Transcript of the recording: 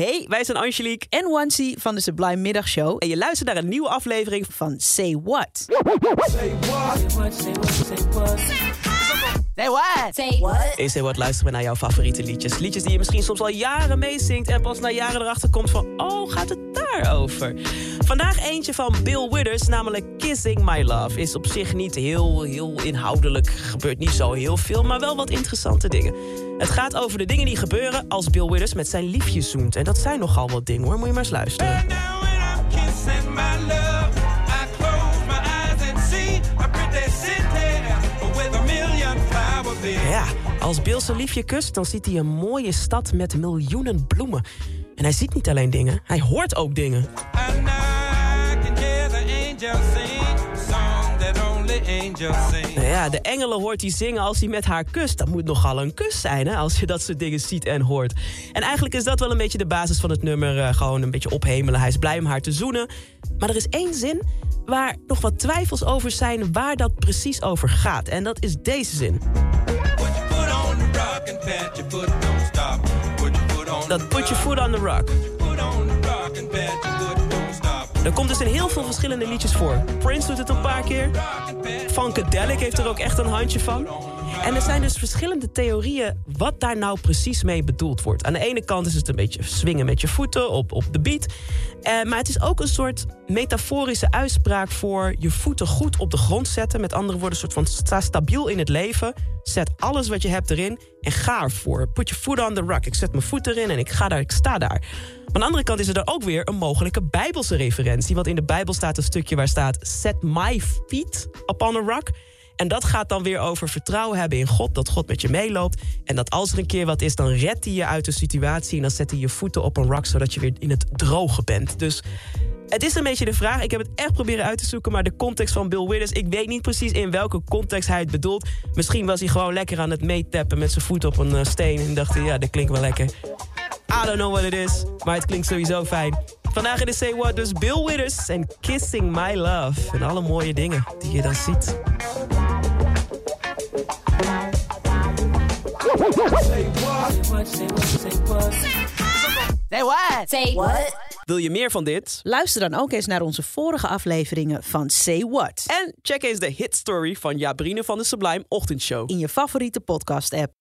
Hey, wij zijn Angelique en Wansi van de Sublime Middagshow. En je luistert naar een nieuwe aflevering van Say What. Say what? Say what? Say what? Say what? Say what? Say what? In Say What luisteren we naar jouw favoriete liedjes. Liedjes die je misschien soms al jaren meezingt... en pas na jaren erachter komt van... oh, gaat het daarover? Vandaag eentje van Bill Withers, namelijk Kissing My Love. Is op zich niet heel, heel inhoudelijk, gebeurt niet zo heel veel... maar wel wat interessante dingen. Het gaat over de dingen die gebeuren als Bill Withers met zijn liefje zoent. En dat zijn nogal wat dingen hoor, moet je maar eens luisteren. Ja, als Bill zijn liefje kust, dan ziet hij een mooie stad met miljoenen bloemen. En hij ziet niet alleen dingen, hij hoort ook dingen. Nou ja, de engelen hoort hij zingen als hij met haar kust. Dat moet nogal een kus zijn, hè, als je dat soort dingen ziet en hoort. En eigenlijk is dat wel een beetje de basis van het nummer. Uh, gewoon een beetje ophemelen. Hij is blij om haar te zoenen. Maar er is één zin waar nog wat twijfels over zijn waar dat precies over gaat. En dat is deze zin. Dat put your foot on the rock. Er komt dus in heel veel verschillende liedjes voor. Prince doet het een paar keer. Funkadelic heeft er ook echt een handje van. En er zijn dus verschillende theorieën wat daar nou precies mee bedoeld wordt. Aan de ene kant is het een beetje swingen met je voeten op, op de beat. Eh, maar het is ook een soort metaforische uitspraak voor je voeten goed op de grond zetten. Met andere woorden, een soort van sta stabiel in het leven. Zet alles wat je hebt erin en ga ervoor. Put your foot on the rock. Ik zet mijn voet erin en ik ga daar, ik sta daar. Aan de andere kant is er dan ook weer een mogelijke bijbelse referentie. Want in de Bijbel staat een stukje waar staat... Set my feet upon a rock. En dat gaat dan weer over vertrouwen hebben in God. Dat God met je meeloopt. En dat als er een keer wat is, dan redt hij je uit de situatie. En dan zet hij je voeten op een rock, zodat je weer in het droge bent. Dus het is een beetje de vraag. Ik heb het echt proberen uit te zoeken. Maar de context van Bill Withers, ik weet niet precies in welke context hij het bedoelt. Misschien was hij gewoon lekker aan het meetappen met zijn voet op een eh, steen. En dacht hij, ja, dat klinkt wel lekker. I don't know what it is, maar het klinkt sowieso fijn. Vandaag in de Say What dus Bill Withers en Kissing My Love. En alle mooie dingen die je dan ziet. Say what? Say what? Wil je meer van dit? Luister dan ook eens naar onze vorige afleveringen van Say What. En check eens de hit story van Jabrine van de Sublime Ochtendshow. In je favoriete podcast app.